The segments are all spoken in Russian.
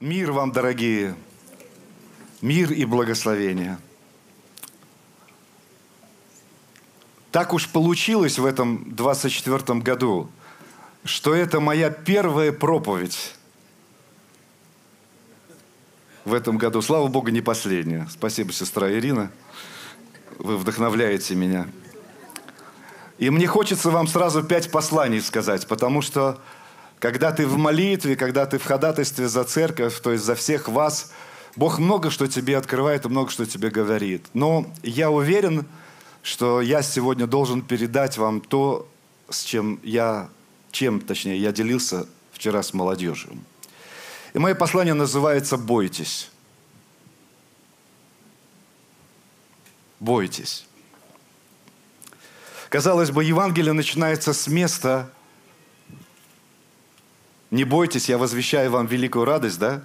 Мир вам, дорогие, мир и благословение. Так уж получилось в этом 24 году, что это моя первая проповедь в этом году. Слава Богу, не последняя. Спасибо, сестра Ирина. Вы вдохновляете меня. И мне хочется вам сразу пять посланий сказать, потому что когда ты в молитве, когда ты в ходатайстве за церковь, то есть за всех вас, Бог много что тебе открывает и много что тебе говорит. Но я уверен, что я сегодня должен передать вам то, с чем я, чем, точнее, я делился вчера с молодежью. И мое послание называется «Бойтесь». Бойтесь. Казалось бы, Евангелие начинается с места, не бойтесь, я возвещаю вам великую радость, да?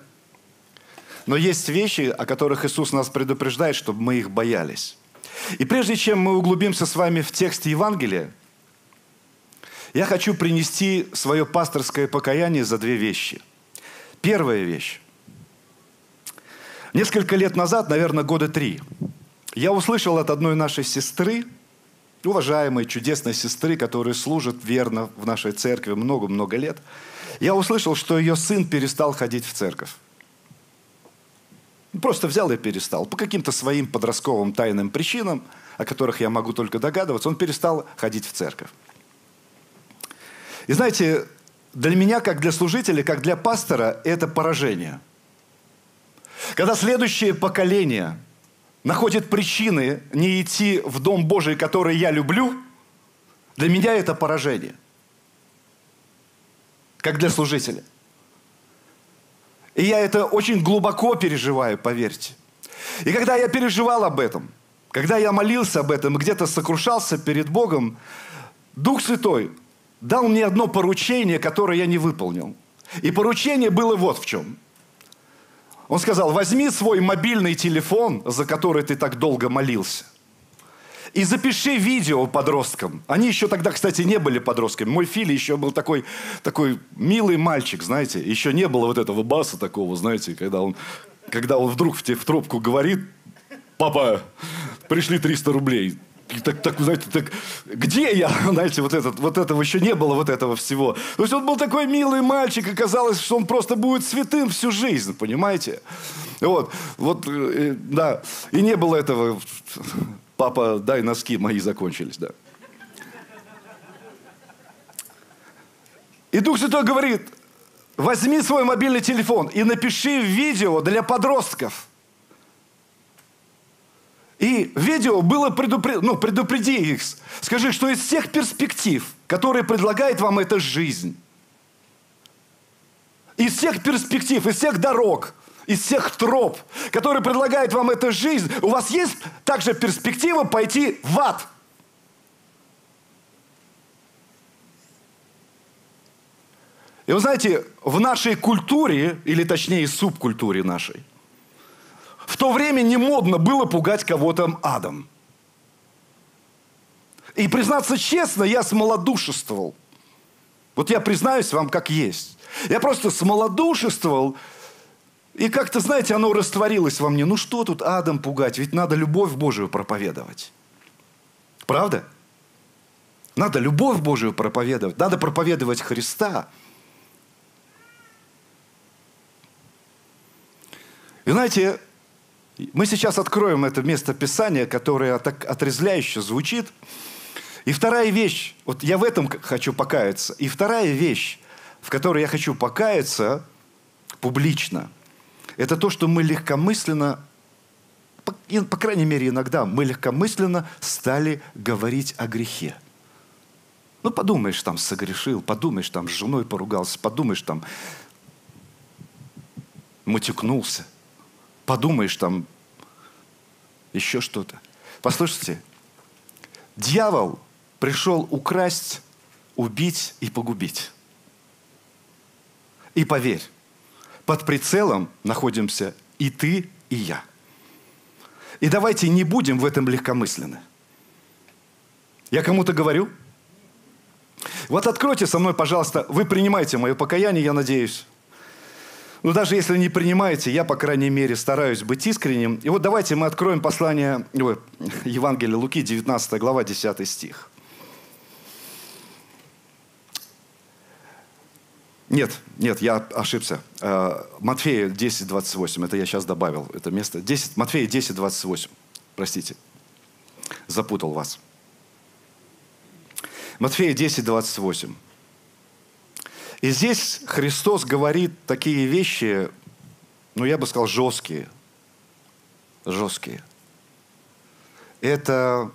Но есть вещи, о которых Иисус нас предупреждает, чтобы мы их боялись. И прежде чем мы углубимся с вами в текст Евангелия, я хочу принести свое пасторское покаяние за две вещи. Первая вещь. Несколько лет назад, наверное, года три, я услышал от одной нашей сестры, уважаемой, чудесной сестры, которая служит верно в нашей церкви много-много лет – я услышал, что ее сын перестал ходить в церковь. Просто взял и перестал. По каким-то своим подростковым тайным причинам, о которых я могу только догадываться, он перестал ходить в церковь. И знаете, для меня, как для служителя, как для пастора, это поражение. Когда следующее поколение находит причины не идти в Дом Божий, который я люблю, для меня это поражение как для служителя. И я это очень глубоко переживаю, поверьте. И когда я переживал об этом, когда я молился об этом, где-то сокрушался перед Богом, Дух Святой дал мне одно поручение, которое я не выполнил. И поручение было вот в чем. Он сказал, возьми свой мобильный телефон, за который ты так долго молился, и запиши видео подросткам. Они еще тогда, кстати, не были подростками. Мой Фили еще был такой, такой милый мальчик, знаете. Еще не было вот этого баса такого, знаете, когда он, когда он вдруг в, те, в трубку говорит, папа, пришли 300 рублей. И так, так, знаете, так, где я? Знаете, вот, этот, вот этого еще не было, вот этого всего. То есть он был такой милый мальчик, и казалось, что он просто будет святым всю жизнь, понимаете? Вот, вот, э, да. И не было этого Папа, дай носки, мои закончились, да. И Дух Святой говорит, возьми свой мобильный телефон и напиши видео для подростков. И видео было предупред... ну, предупреди их. Скажи, что из всех перспектив, которые предлагает вам эта жизнь, из всех перспектив, из всех дорог, из всех троп, которые предлагает вам эта жизнь, у вас есть также перспектива пойти в ад. И вы знаете, в нашей культуре, или точнее субкультуре нашей, в то время не модно было пугать кого-то адом. И признаться честно, я смолодушествовал. Вот я признаюсь вам как есть. Я просто смолодушествовал, и как-то, знаете, оно растворилось во мне. Ну что тут адом пугать? Ведь надо любовь Божию проповедовать. Правда? Надо любовь Божию проповедовать. Надо проповедовать Христа. И знаете, мы сейчас откроем это место Писания, которое так отрезвляюще звучит. И вторая вещь, вот я в этом хочу покаяться. И вторая вещь, в которой я хочу покаяться публично – это то, что мы легкомысленно, по, крайней мере иногда, мы легкомысленно стали говорить о грехе. Ну, подумаешь, там согрешил, подумаешь, там с женой поругался, подумаешь, там матюкнулся, подумаешь, там еще что-то. Послушайте, дьявол пришел украсть, убить и погубить. И поверь, под прицелом находимся и ты, и я. И давайте не будем в этом легкомысленны. Я кому-то говорю? Вот откройте со мной, пожалуйста, вы принимаете мое покаяние, я надеюсь. Ну, даже если не принимаете, я, по крайней мере, стараюсь быть искренним. И вот давайте мы откроем послание ой, Евангелия Луки, 19 глава, 10 стих. Нет, нет, я ошибся. Э, Матфея 10, 28. Это я сейчас добавил это место. 10, Матфея 10, 28. Простите. Запутал вас. Матфея 10, 28. И здесь Христос говорит такие вещи, ну, я бы сказал, жесткие. Жесткие. Это,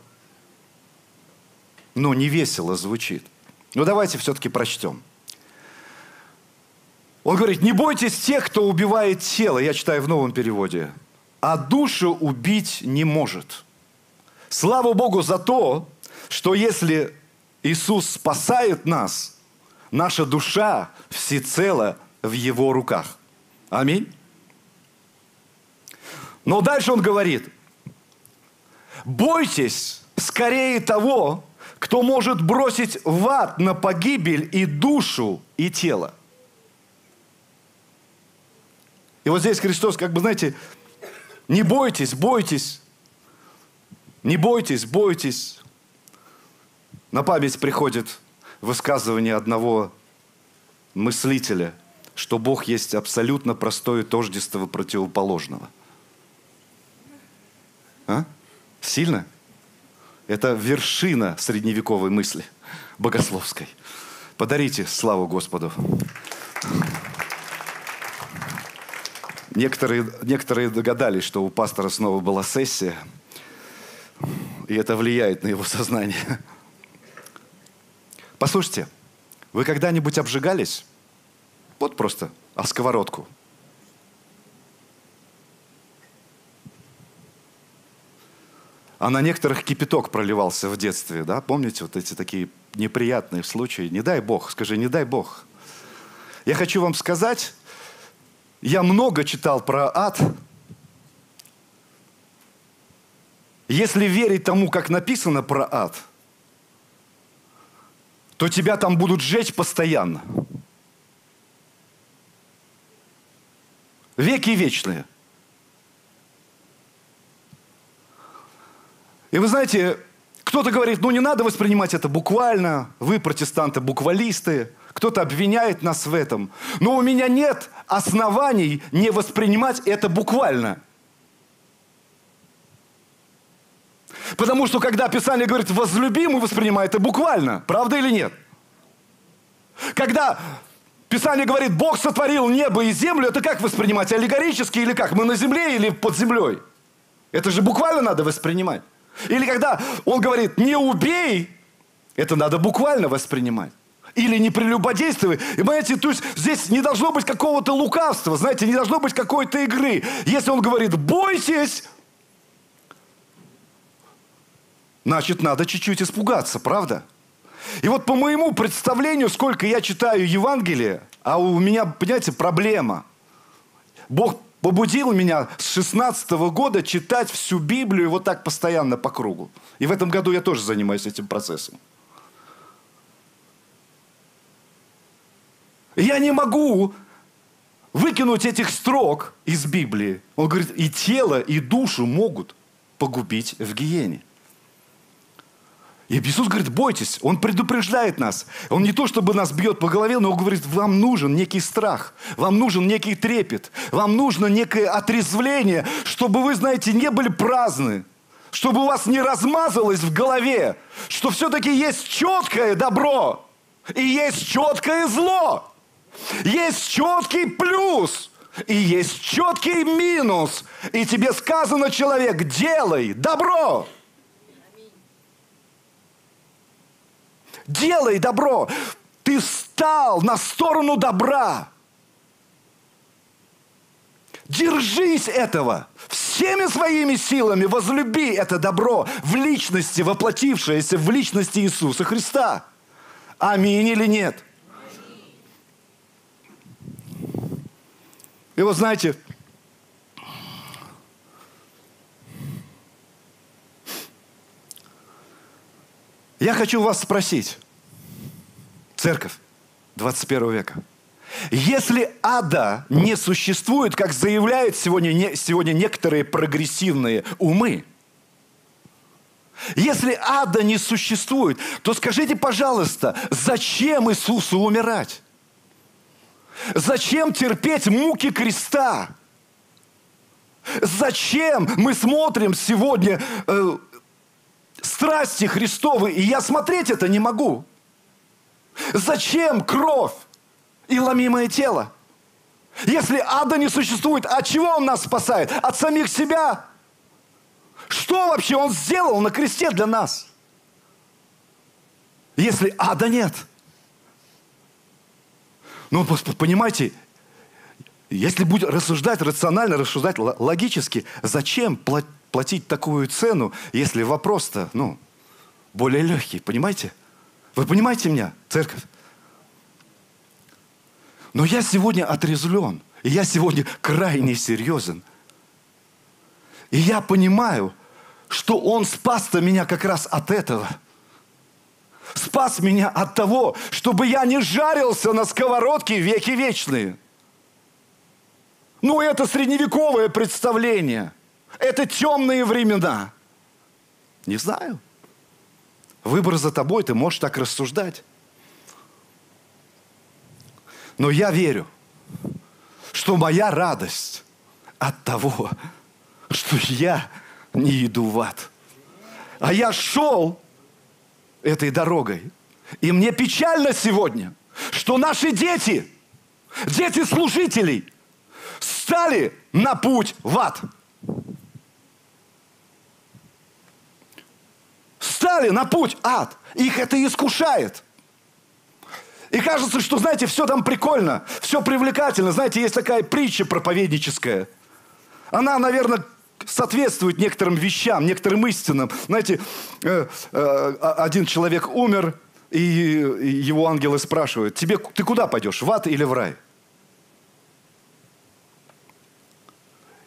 ну, не весело звучит. Но давайте все-таки прочтем. Он говорит, не бойтесь тех, кто убивает тело, я читаю в новом переводе, а душу убить не может. Слава Богу за то, что если Иисус спасает нас – Наша душа всецело в Его руках. Аминь. Но дальше он говорит, бойтесь скорее того, кто может бросить в ад на погибель и душу, и тело. И вот здесь Христос, как бы, знаете, не бойтесь, бойтесь, не бойтесь, бойтесь. На память приходит высказывание одного мыслителя, что Бог есть абсолютно простое тождество противоположного. А? Сильно? Это вершина средневековой мысли, богословской. Подарите славу Господу. Некоторые, некоторые догадались, что у пастора снова была сессия, и это влияет на его сознание. Послушайте, вы когда-нибудь обжигались? Вот просто о сковородку. А на некоторых кипяток проливался в детстве, да? Помните вот эти такие неприятные случаи? Не дай Бог, скажи, не дай Бог. Я хочу вам сказать, я много читал про ад. Если верить тому, как написано про ад – то тебя там будут сжечь постоянно. Веки вечные. И вы знаете, кто-то говорит, ну не надо воспринимать это буквально, вы протестанты, буквалисты, кто-то обвиняет нас в этом. Но у меня нет оснований не воспринимать это буквально. Потому что когда Писание говорит «возлюби», мы воспринимаем это буквально. Правда или нет? Когда Писание говорит «Бог сотворил небо и землю», это как воспринимать? Аллегорически или как? Мы на земле или под землей? Это же буквально надо воспринимать. Или когда он говорит «не убей», это надо буквально воспринимать. Или не прелюбодействуй. И понимаете, то есть здесь не должно быть какого-то лукавства, знаете, не должно быть какой-то игры. Если он говорит «бойтесь», значит, надо чуть-чуть испугаться, правда? И вот по моему представлению, сколько я читаю Евангелие, а у меня, понимаете, проблема. Бог побудил меня с 16 -го года читать всю Библию вот так постоянно по кругу. И в этом году я тоже занимаюсь этим процессом. Я не могу выкинуть этих строк из Библии. Он говорит, и тело, и душу могут погубить в гиене. И Иисус говорит, бойтесь, Он предупреждает нас. Он не то, чтобы нас бьет по голове, но Он говорит, вам нужен некий страх, вам нужен некий трепет, вам нужно некое отрезвление, чтобы вы, знаете, не были праздны, чтобы у вас не размазалось в голове, что все-таки есть четкое добро и есть четкое зло, есть четкий плюс и есть четкий минус. И тебе сказано, человек, делай добро. делай добро. Ты встал на сторону добра. Держись этого. Всеми своими силами возлюби это добро в личности, воплотившееся в личности Иисуса Христа. Аминь или нет? И вот знаете, Я хочу вас спросить, церковь 21 века, Если ада не существует, как заявляют сегодня, не, сегодня некоторые прогрессивные умы, если ада не существует, то скажите, пожалуйста, зачем Иисусу умирать? Зачем терпеть муки креста? Зачем мы смотрим сегодня э, страсти Христовы, и я смотреть это не могу? Зачем кровь и ломимое тело? Если ада не существует, от чего он нас спасает? От самих себя? Что вообще он сделал на кресте для нас? Если ада нет. Ну, понимаете, если будет рассуждать рационально, рассуждать логически, зачем платить такую цену, если вопрос-то, ну, более легкий, понимаете? Вы понимаете меня, церковь? Но я сегодня отрезвлен, и я сегодня крайне серьезен. И я понимаю, что Он спас-то меня как раз от этого. Спас меня от того, чтобы я не жарился на сковородке веки вечные. Ну, это средневековое представление. Это темные времена. Не знаю. Выбор за тобой, ты можешь так рассуждать. Но я верю, что моя радость от того, что я не иду в ад. А я шел этой дорогой. И мне печально сегодня, что наши дети, дети служителей, стали на путь в ад. Стали на путь ад. Их это искушает. И кажется, что, знаете, все там прикольно, все привлекательно. Знаете, есть такая притча проповедническая. Она, наверное, соответствует некоторым вещам, некоторым истинам. Знаете, э, э, один человек умер, и его ангелы спрашивают, тебе, ты куда пойдешь, в ад или в рай?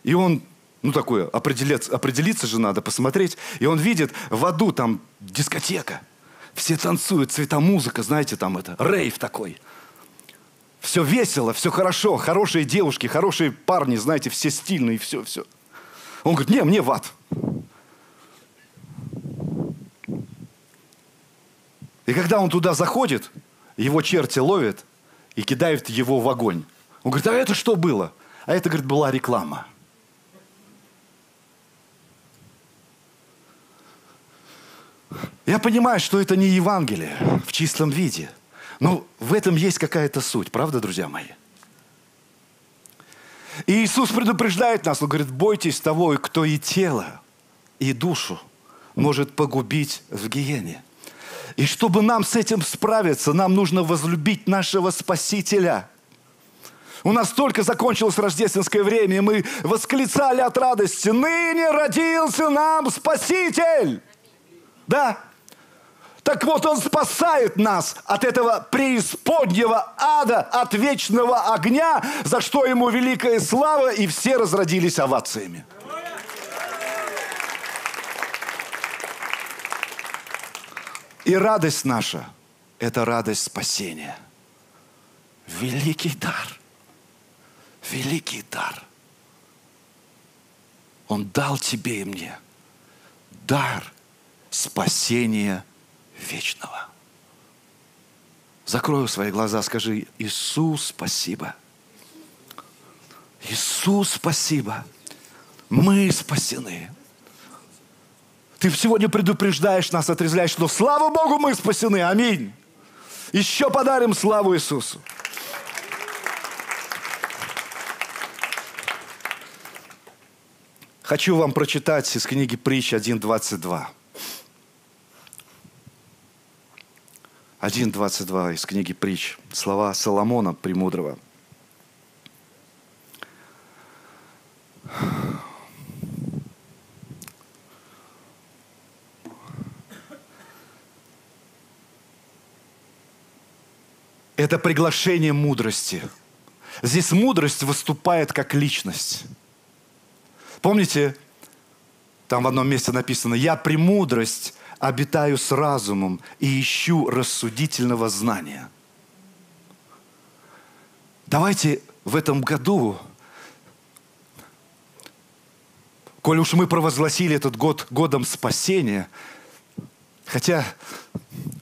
И он, ну такое, определиться, определиться же надо, посмотреть. И он видит в аду там дискотека. Все танцуют, цветомузыка, знаете, там это, рейв такой. Все весело, все хорошо, хорошие девушки, хорошие парни, знаете, все стильные, все, все. Он говорит, не, мне в ад. И когда он туда заходит, его черти ловят и кидают его в огонь. Он говорит, а это что было? А это, говорит, была реклама. Я понимаю, что это не Евангелие в чистом виде. Но в этом есть какая-то суть, правда, друзья мои? И Иисус предупреждает нас, Он говорит, бойтесь того, кто и тело, и душу может погубить в гиене. И чтобы нам с этим справиться, нам нужно возлюбить нашего Спасителя. У нас только закончилось рождественское время, и мы восклицали от радости, ныне родился нам Спаситель. Да, так вот, Он спасает нас от этого преисподнего ада, от вечного огня, за что Ему великая слава, и все разродились овациями. И радость наша – это радость спасения. Великий дар. Великий дар. Он дал тебе и мне дар спасения вечного. Закрою свои глаза, скажи, Иисус, спасибо. Иисус, спасибо. Мы спасены. Ты сегодня предупреждаешь нас, отрезляешь, но слава Богу, мы спасены. Аминь. Еще подарим славу Иисусу. Хочу вам прочитать из книги Притч 1.22. 1.22 из книги притч. Слова Соломона Премудрого. Это приглашение мудрости. Здесь мудрость выступает как личность. Помните, там в одном месте написано, «Я премудрость обитаю с разумом и ищу рассудительного знания. давайте в этом году, коль уж мы провозгласили этот год годом спасения, хотя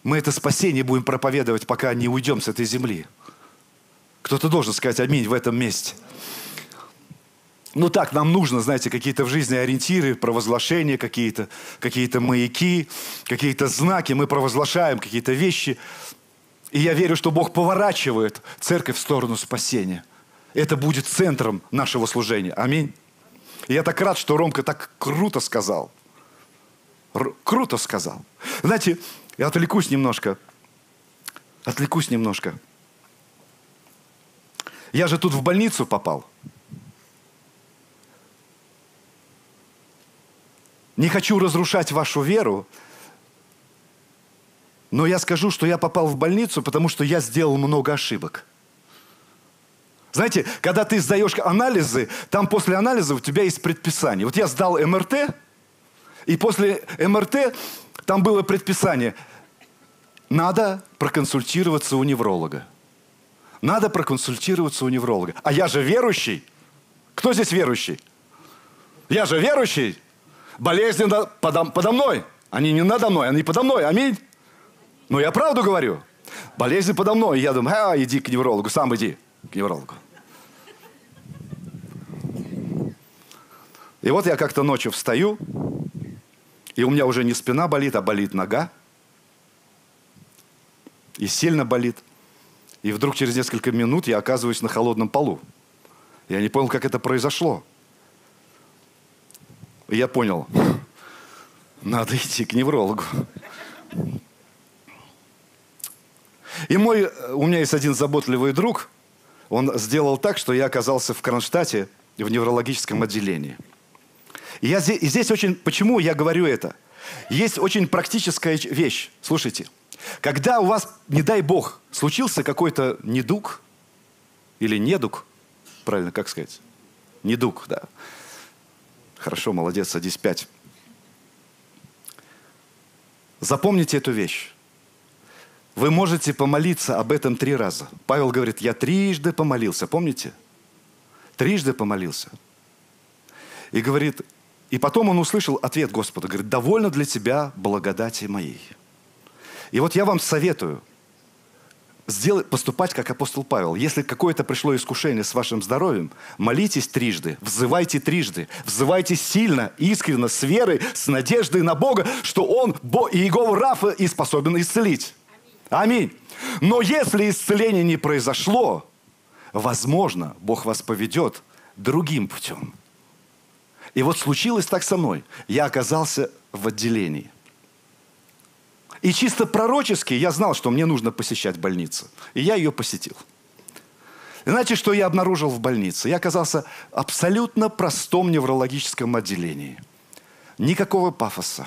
мы это спасение будем проповедовать, пока не уйдем с этой земли. Кто-то должен сказать аминь в этом месте. Ну так, нам нужно, знаете, какие-то в жизни ориентиры, провозглашения какие-то, какие-то маяки, какие-то знаки. Мы провозглашаем какие-то вещи. И я верю, что Бог поворачивает церковь в сторону спасения. Это будет центром нашего служения. Аминь. И я так рад, что Ромка так круто сказал. Р- круто сказал. Знаете, я отвлекусь немножко. Отвлекусь немножко. Я же тут в больницу попал. Не хочу разрушать вашу веру, но я скажу, что я попал в больницу, потому что я сделал много ошибок. Знаете, когда ты сдаешь анализы, там после анализа у тебя есть предписание. Вот я сдал МРТ, и после МРТ там было предписание. Надо проконсультироваться у невролога. Надо проконсультироваться у невролога. А я же верующий. Кто здесь верующий? Я же верующий. Болезни подо, подо мной. Они не надо мной, они подо мной. Аминь. Ну, я правду говорю. Болезни подо мной. я думаю, а, иди к неврологу, сам иди к неврологу. И вот я как-то ночью встаю, и у меня уже не спина болит, а болит нога. И сильно болит. И вдруг через несколько минут я оказываюсь на холодном полу. Я не понял, как это произошло. Я понял, надо идти к неврологу. И мой, у меня есть один заботливый друг, он сделал так, что я оказался в Кронштадте в неврологическом отделении. И, я здесь, и здесь очень, почему я говорю это? Есть очень практическая вещь. Слушайте, когда у вас, не дай бог, случился какой-то недуг или недуг, правильно, как сказать? Недуг, да. Хорошо, молодец, садись пять. Запомните эту вещь. Вы можете помолиться об этом три раза. Павел говорит, я трижды помолился. Помните? Трижды помолился. И говорит, и потом он услышал ответ Господа. Говорит, довольно для тебя благодати моей. И вот я вам советую сделать, поступать как апостол Павел. Если какое-то пришло искушение с вашим здоровьем, молитесь трижды, взывайте трижды, взывайте сильно, искренно, с верой, с надеждой на Бога, что Он, Бог, Иегова Рафа, и способен исцелить. Аминь. Но если исцеление не произошло, возможно, Бог вас поведет другим путем. И вот случилось так со мной. Я оказался в отделении. И чисто пророчески я знал, что мне нужно посещать больницу. И я ее посетил. И знаете, что я обнаружил в больнице? Я оказался абсолютно простом неврологическом отделении. Никакого пафоса.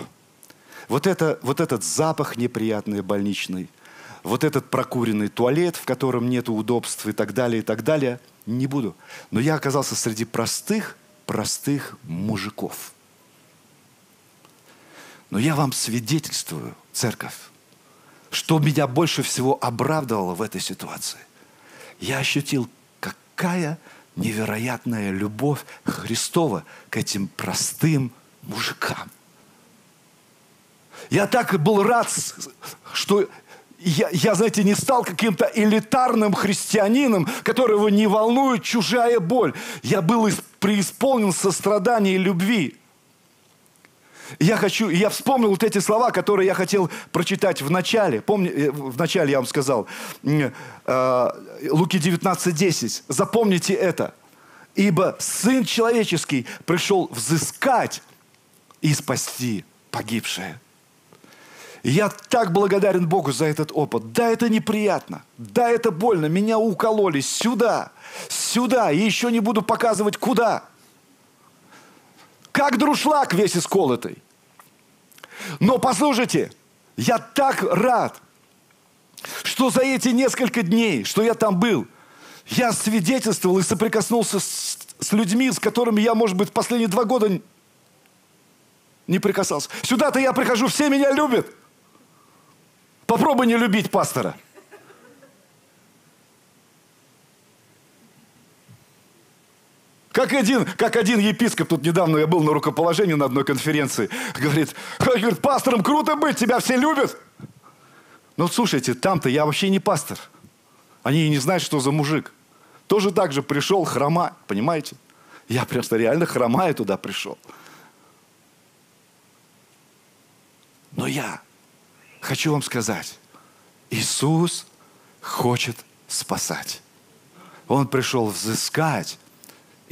Вот, это, вот этот запах неприятный больничный, вот этот прокуренный туалет, в котором нет удобств и так далее, и так далее, не буду. Но я оказался среди простых, простых мужиков. Но я вам свидетельствую, церковь, что меня больше всего оправдывало в этой ситуации. Я ощутил, какая невероятная любовь Христова к этим простым мужикам. Я так был рад, что я, я, знаете, не стал каким-то элитарным христианином, которого не волнует чужая боль. Я был преисполнен сострадания и любви. Я хочу, я вспомнил вот эти слова, которые я хотел прочитать в начале. Помни, э, в начале я вам сказал, э, Луки 19.10. Запомните это. Ибо Сын Человеческий пришел взыскать и спасти погибшее. я так благодарен Богу за этот опыт. Да, это неприятно. Да, это больно. Меня укололи сюда, сюда. И еще не буду показывать, куда. Как друшлак весь исколотый. Но послушайте, я так рад, что за эти несколько дней, что я там был, я свидетельствовал и соприкоснулся с, с людьми, с которыми я, может быть, последние два года не прикасался. Сюда-то я прихожу, все меня любят. Попробуй не любить пастора. Как один, как один епископ, тут недавно я был на рукоположении на одной конференции, говорит, говорит, пастором круто быть, тебя все любят. Ну, слушайте, там-то я вообще не пастор. Они и не знают, что за мужик. Тоже так же пришел хрома, понимаете? Я просто реально хромая туда пришел. Но я хочу вам сказать, Иисус хочет спасать. Он пришел взыскать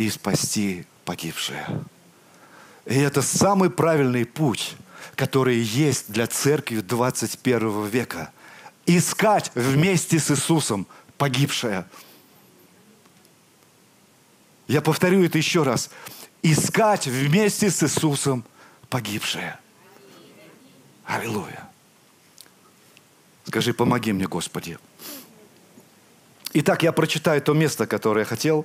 и спасти погибшие. И это самый правильный путь, который есть для церкви 21 века. Искать вместе с Иисусом погибшее. Я повторю это еще раз. Искать вместе с Иисусом погибшее. Аллилуйя. Скажи, помоги мне, Господи. Итак, я прочитаю то место, которое я хотел.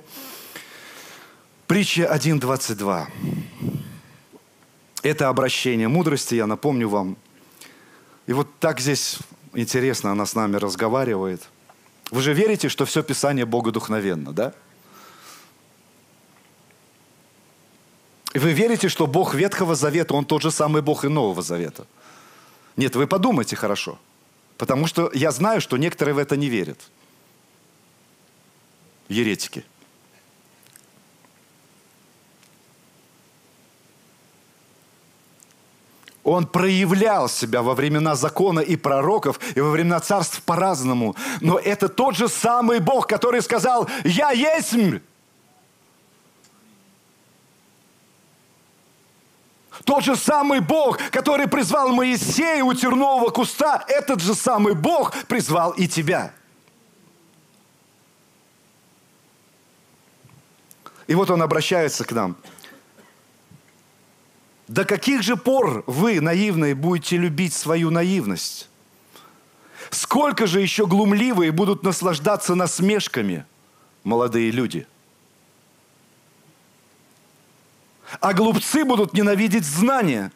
Притча 1.22. Это обращение мудрости, я напомню вам. И вот так здесь интересно она с нами разговаривает. Вы же верите, что все Писание Богодухновенно, да? И вы верите, что Бог Ветхого Завета, Он тот же самый Бог и Нового Завета? Нет, вы подумайте хорошо. Потому что я знаю, что некоторые в это не верят. Еретики. Он проявлял себя во времена закона и пророков, и во времена царств по-разному. Но это тот же самый Бог, который сказал, «Я есть Тот же самый Бог, который призвал Моисея у тернового куста, этот же самый Бог призвал и тебя. И вот он обращается к нам. До каких же пор вы, наивные, будете любить свою наивность? Сколько же еще глумливые будут наслаждаться насмешками, молодые люди – а глупцы будут ненавидеть знания.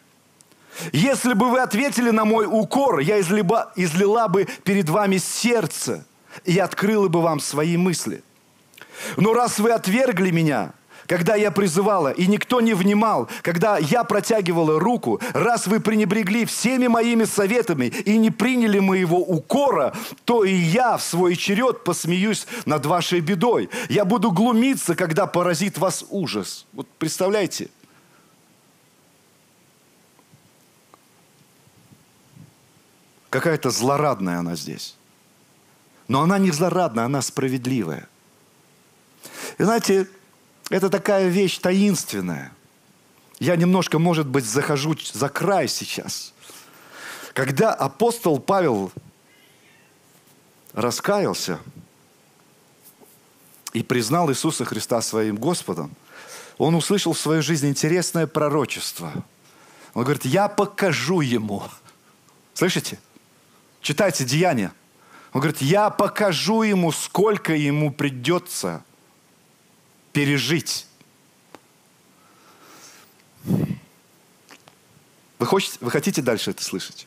Если бы вы ответили на мой укор, я излила, излила бы перед вами сердце и открыла бы вам свои мысли. Но раз вы отвергли меня, когда я призывала, и никто не внимал, когда я протягивала руку, раз вы пренебрегли всеми моими советами и не приняли моего укора, то и я в свой черед посмеюсь над вашей бедой. Я буду глумиться, когда поразит вас ужас. Вот представляете? Какая-то злорадная она здесь. Но она не злорадная, она справедливая. И знаете, это такая вещь таинственная. Я немножко, может быть, захожу за край сейчас. Когда апостол Павел раскаялся и признал Иисуса Христа своим Господом, он услышал в своей жизни интересное пророчество. Он говорит, я покажу ему. Слышите? Читайте Деяния. Он говорит, я покажу ему, сколько ему придется – пережить. Вы, хотите, вы хотите дальше это слышать?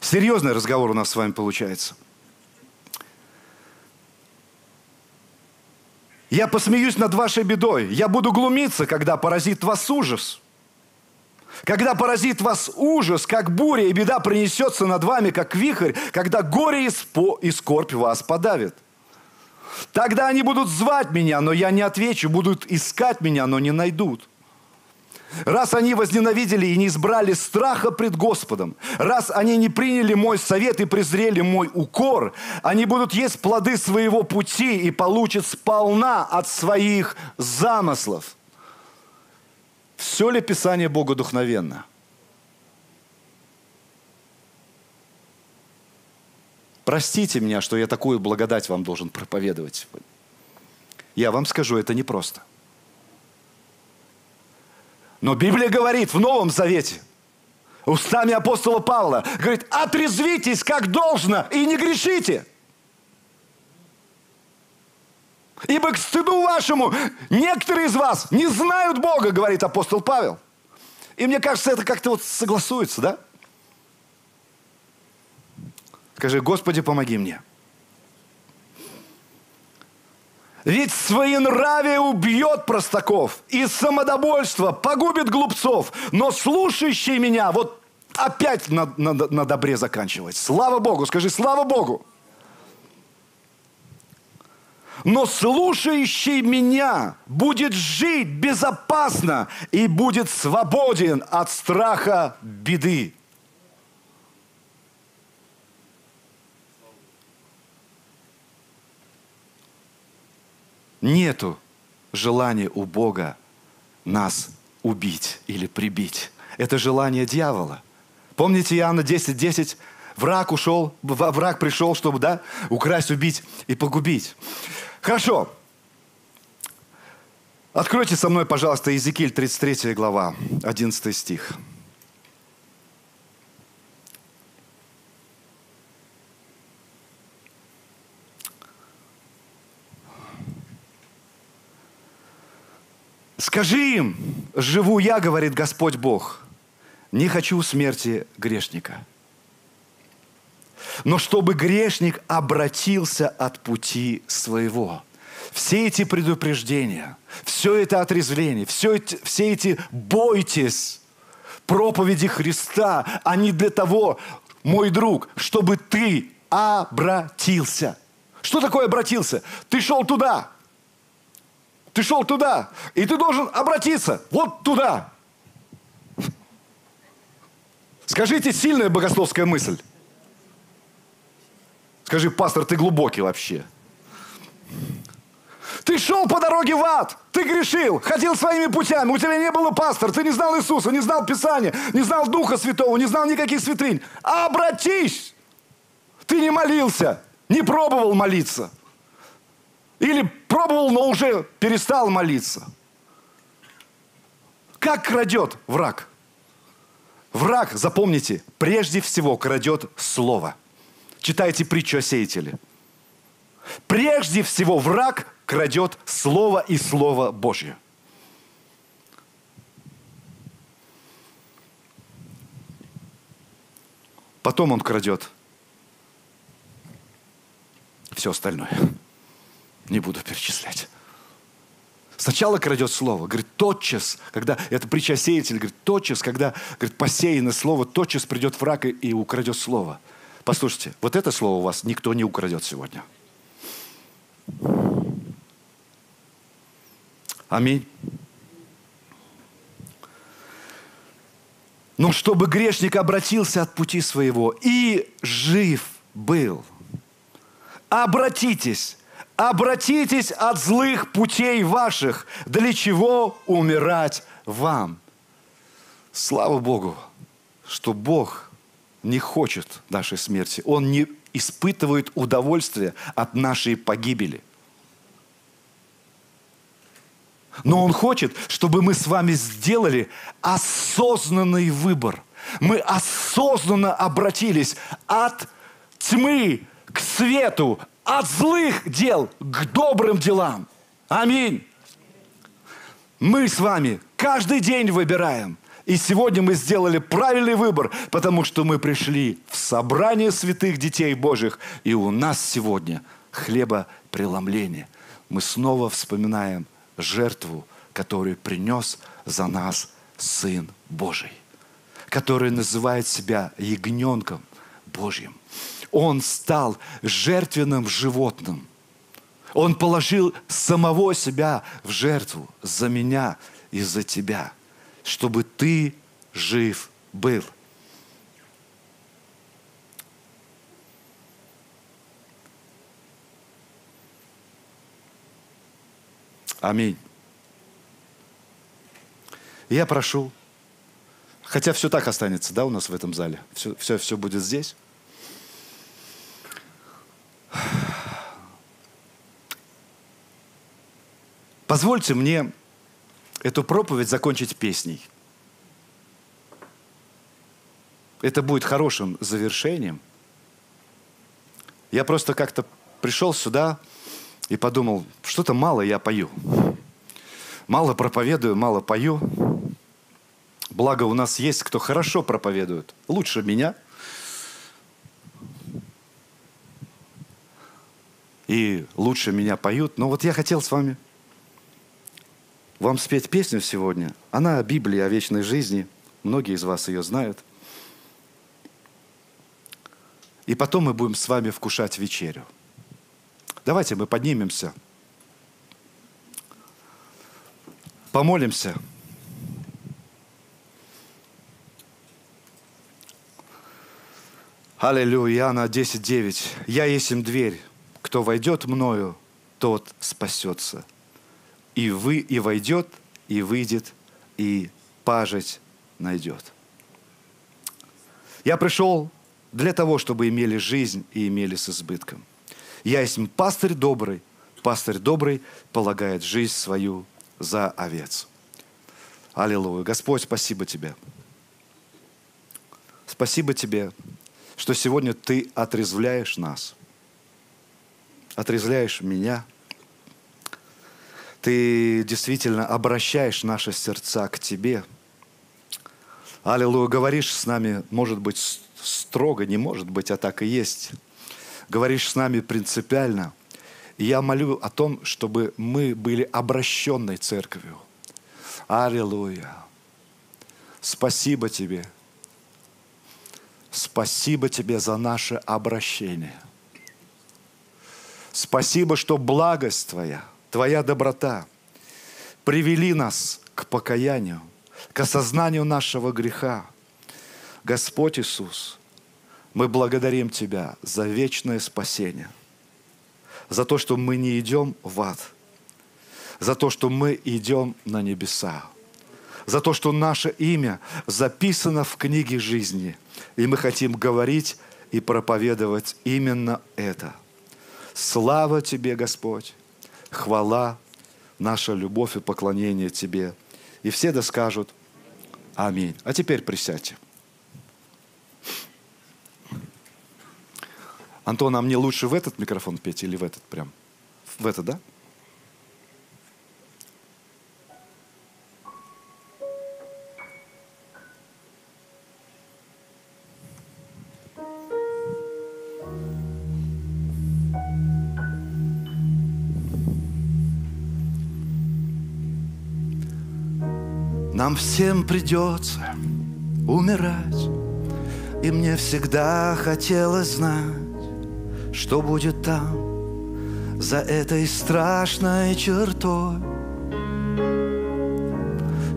Серьезный разговор у нас с вами получается. Я посмеюсь над вашей бедой. Я буду глумиться, когда поразит вас ужас. Когда поразит вас ужас, как буря, и беда принесется над вами, как вихрь, когда горе и, и скорбь вас подавит. Тогда они будут звать меня, но я не отвечу, будут искать меня, но не найдут. Раз они возненавидели и не избрали страха пред Господом, раз они не приняли мой совет и презрели мой укор, они будут есть плоды своего пути и получат сполна от своих замыслов. Все ли Писание Богу духновенно? Простите меня, что я такую благодать вам должен проповедовать Я вам скажу, это непросто. Но Библия говорит в Новом Завете, устами апостола Павла, говорит, отрезвитесь как должно и не грешите. Ибо к стыду вашему некоторые из вас не знают Бога, говорит апостол Павел. И мне кажется, это как-то вот согласуется, да? Скажи, Господи, помоги мне. Ведь своенравие убьет простаков, и самодовольство погубит глупцов, но слушающий меня, вот опять на, на, на добре заканчивать. Слава Богу, скажи, слава Богу. Но слушающий меня будет жить безопасно и будет свободен от страха беды. Нету желания у Бога нас убить или прибить. Это желание дьявола. Помните Иоанна 10, 10? Враг ушел, враг пришел, чтобы, да, украсть, убить и погубить. Хорошо. Откройте со мной, пожалуйста, Иезекииль 33 глава, 11 стих. Скажи им, живу я, говорит Господь Бог, не хочу смерти грешника. Но чтобы грешник обратился от пути своего. Все эти предупреждения, все это отрезвление, все эти, все эти «бойтесь» проповеди Христа, они для того, мой друг, чтобы ты обратился. Что такое обратился? Ты шел туда, ты шел туда, и ты должен обратиться вот туда. Скажите, сильная богословская мысль. Скажи, пастор, ты глубокий вообще. Ты шел по дороге в ад, ты грешил, ходил своими путями, у тебя не было пастора, ты не знал Иисуса, не знал Писания, не знал Духа Святого, не знал никаких святынь. Обратись! Ты не молился, не пробовал молиться. Или пробовал, но уже перестал молиться. Как крадет враг? Враг, запомните, прежде всего крадет слово. Читайте притчу о сеятеле. Прежде всего враг крадет слово и слово Божье. Потом он крадет все остальное. Не буду перечислять. Сначала крадет слово. Говорит, тотчас, когда, это притча сеятель, говорит, тотчас, когда, говорит, посеяно слово, тотчас придет враг и, и украдет слово. Послушайте, вот это слово у вас никто не украдет сегодня. Аминь. Но чтобы грешник обратился от пути своего и жив был. Обратитесь Обратитесь от злых путей ваших, для чего умирать вам. Слава Богу, что Бог не хочет нашей смерти. Он не испытывает удовольствия от нашей погибели. Но Он хочет, чтобы мы с вами сделали осознанный выбор. Мы осознанно обратились от тьмы к свету, от злых дел к добрым делам. Аминь. Мы с вами каждый день выбираем. И сегодня мы сделали правильный выбор, потому что мы пришли в собрание святых детей Божьих, и у нас сегодня хлебопреломление. Мы снова вспоминаем жертву, которую принес за нас Сын Божий, который называет себя ягненком Божьим. Он стал жертвенным животным. Он положил самого себя в жертву за меня и за тебя, чтобы ты жив был. Аминь. Я прошу, хотя все так останется, да, у нас в этом зале, все, все, все будет здесь. Позвольте мне эту проповедь закончить песней. Это будет хорошим завершением. Я просто как-то пришел сюда и подумал, что-то мало я пою. Мало проповедую, мало пою. Благо у нас есть, кто хорошо проповедует. Лучше меня. и лучше меня поют. Но вот я хотел с вами вам спеть песню сегодня. Она о Библии, о вечной жизни. Многие из вас ее знают. И потом мы будем с вами вкушать вечерю. Давайте мы поднимемся. Помолимся. Аллилуйя, Иоанна 10.9. «Я есть им дверь, кто войдет мною, тот спасется. И вы, и войдет, и выйдет, и пажить найдет». Я пришел для того, чтобы имели жизнь и имели с избытком. Я есть пастырь добрый, пастырь добрый полагает жизнь свою за овец. Аллилуйя. Господь, спасибо Тебе. Спасибо Тебе, что сегодня Ты отрезвляешь нас, отрезвляешь меня. Ты действительно обращаешь наши сердца к Тебе. Аллилуйя, говоришь с нами, может быть, строго, не может быть, а так и есть. Говоришь с нами принципиально. И я молю о том, чтобы мы были обращенной церковью. Аллилуйя. Спасибо Тебе. Спасибо Тебе за наше обращение. Спасибо, что благость Твоя, Твоя доброта привели нас к покаянию, к осознанию нашего греха. Господь Иисус, мы благодарим Тебя за вечное спасение, за то, что мы не идем в ад, за то, что мы идем на небеса, за то, что наше имя записано в книге жизни – и мы хотим говорить и проповедовать именно это. Слава Тебе, Господь! Хвала, наша любовь и поклонение Тебе. И все да скажут Аминь. А теперь присядьте. Антон, а мне лучше в этот микрофон петь или в этот прям? В этот, да? Нам всем придется умирать, И мне всегда хотелось знать, Что будет там, за этой страшной чертой.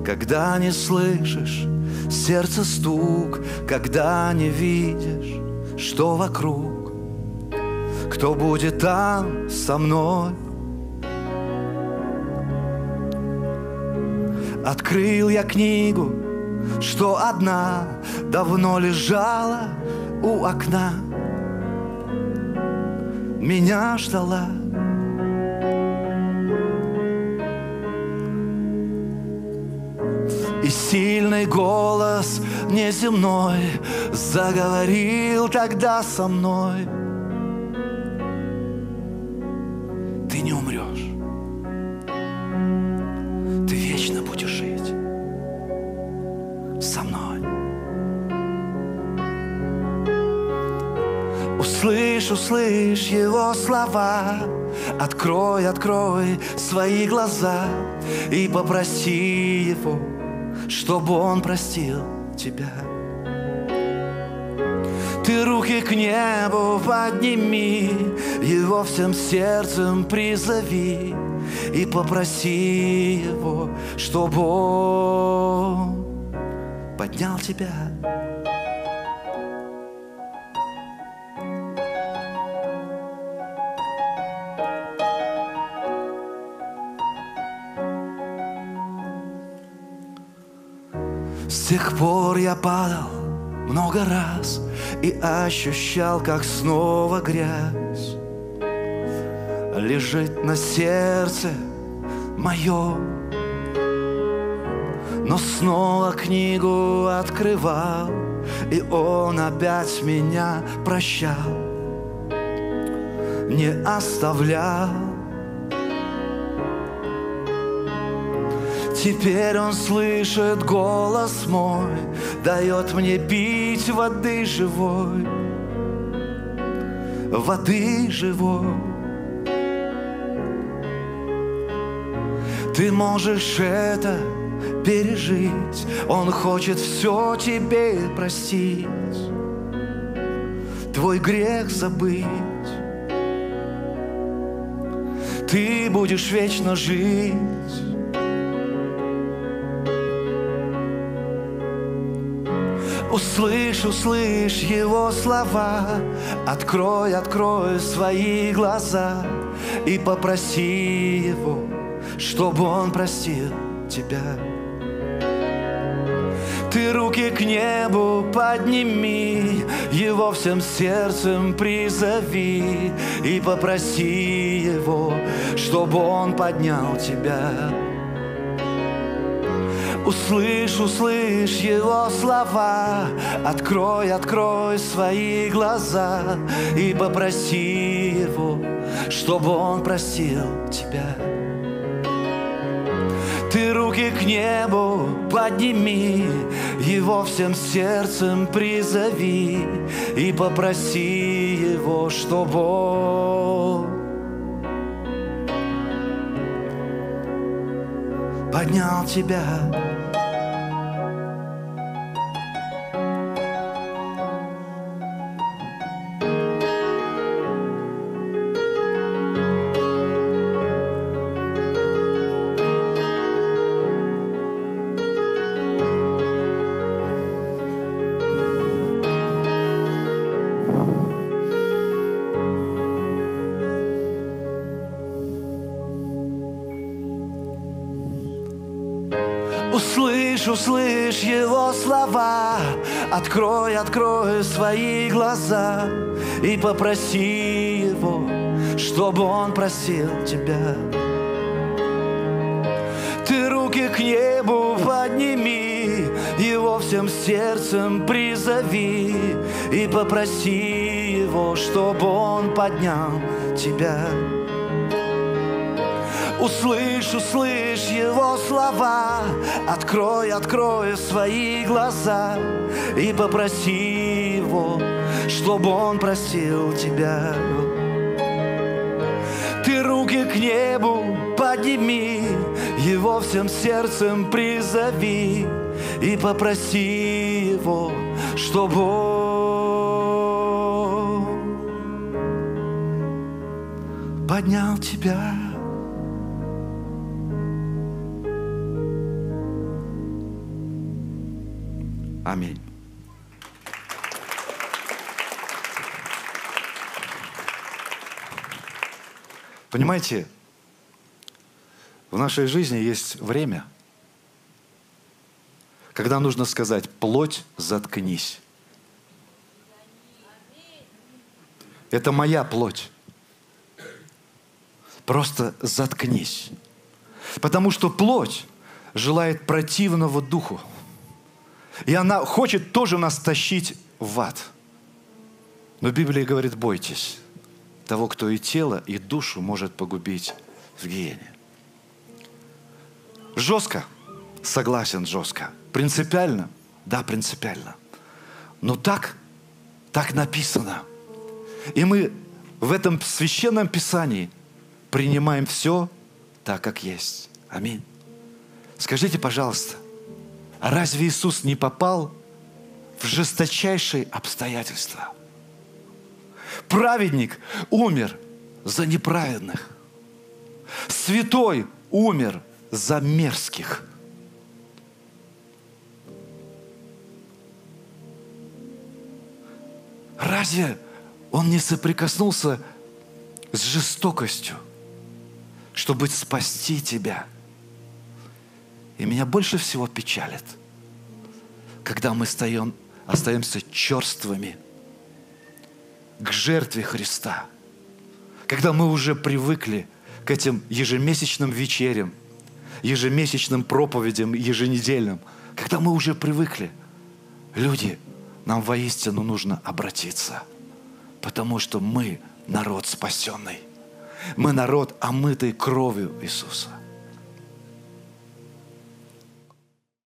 Когда не слышишь сердце стук, Когда не видишь, что вокруг, Кто будет там со мной, Открыл я книгу, что одна давно лежала у окна. Меня ждала. И сильный голос неземной заговорил тогда со мной. Услышь, услышь его слова. Открой, открой свои глаза И попроси его, чтобы он простил тебя. Ты руки к небу подними, Его всем сердцем призови И попроси Его, чтобы Он поднял тебя. С тех пор я падал много раз И ощущал, как снова грязь Лежит на сердце мое но снова книгу открывал, И он опять меня прощал, Не оставлял. Теперь он слышит голос мой, Дает мне пить воды живой, Воды живой. Ты можешь это пережить. Он хочет все тебе простить. Твой грех забыть. Ты будешь вечно жить. Услышь, услышь Его слова, Открой, открой свои глаза И попроси Его, чтобы Он простил тебя. Ты руки к небу подними, Его всем сердцем призови И попроси Его, чтобы Он поднял тебя. Услышь, услышь Его слова, Открой, открой свои глаза И попроси Его, чтобы Он простил тебя. Ты руки к небу подними, Его всем сердцем призови И попроси Его, чтобы Он поднял тебя. Открой, открой свои глаза И попроси его, чтобы он просил тебя. Ты руки к небу подними, Его всем сердцем призови И попроси его, чтобы он поднял тебя. Услышь, услышь его слова, Открой, открой свои глаза И попроси его, чтобы он простил тебя. Ты руки к небу подними, Его всем сердцем призови И попроси его, чтобы он поднял тебя. Аминь. Понимаете, в нашей жизни есть время, когда нужно сказать, плоть, заткнись. Это моя плоть. Просто заткнись. Потому что плоть желает противного духу. И она хочет тоже нас тащить в ад. Но Библия говорит, бойтесь того, кто и тело, и душу может погубить в гиене. Жестко, согласен, жестко. Принципиально, да, принципиально. Но так, так написано. И мы в этом священном писании принимаем все так, как есть. Аминь. Скажите, пожалуйста, разве Иисус не попал в жесточайшие обстоятельства? Праведник умер за неправедных. Святой умер за мерзких. Разве он не соприкоснулся с жестокостью, чтобы спасти тебя? И меня больше всего печалит, когда мы стоим, остаемся черствыми к жертве Христа. Когда мы уже привыкли к этим ежемесячным вечерям, ежемесячным проповедям, еженедельным, когда мы уже привыкли, люди, нам воистину нужно обратиться, потому что мы народ спасенный. Мы народ, омытый кровью Иисуса.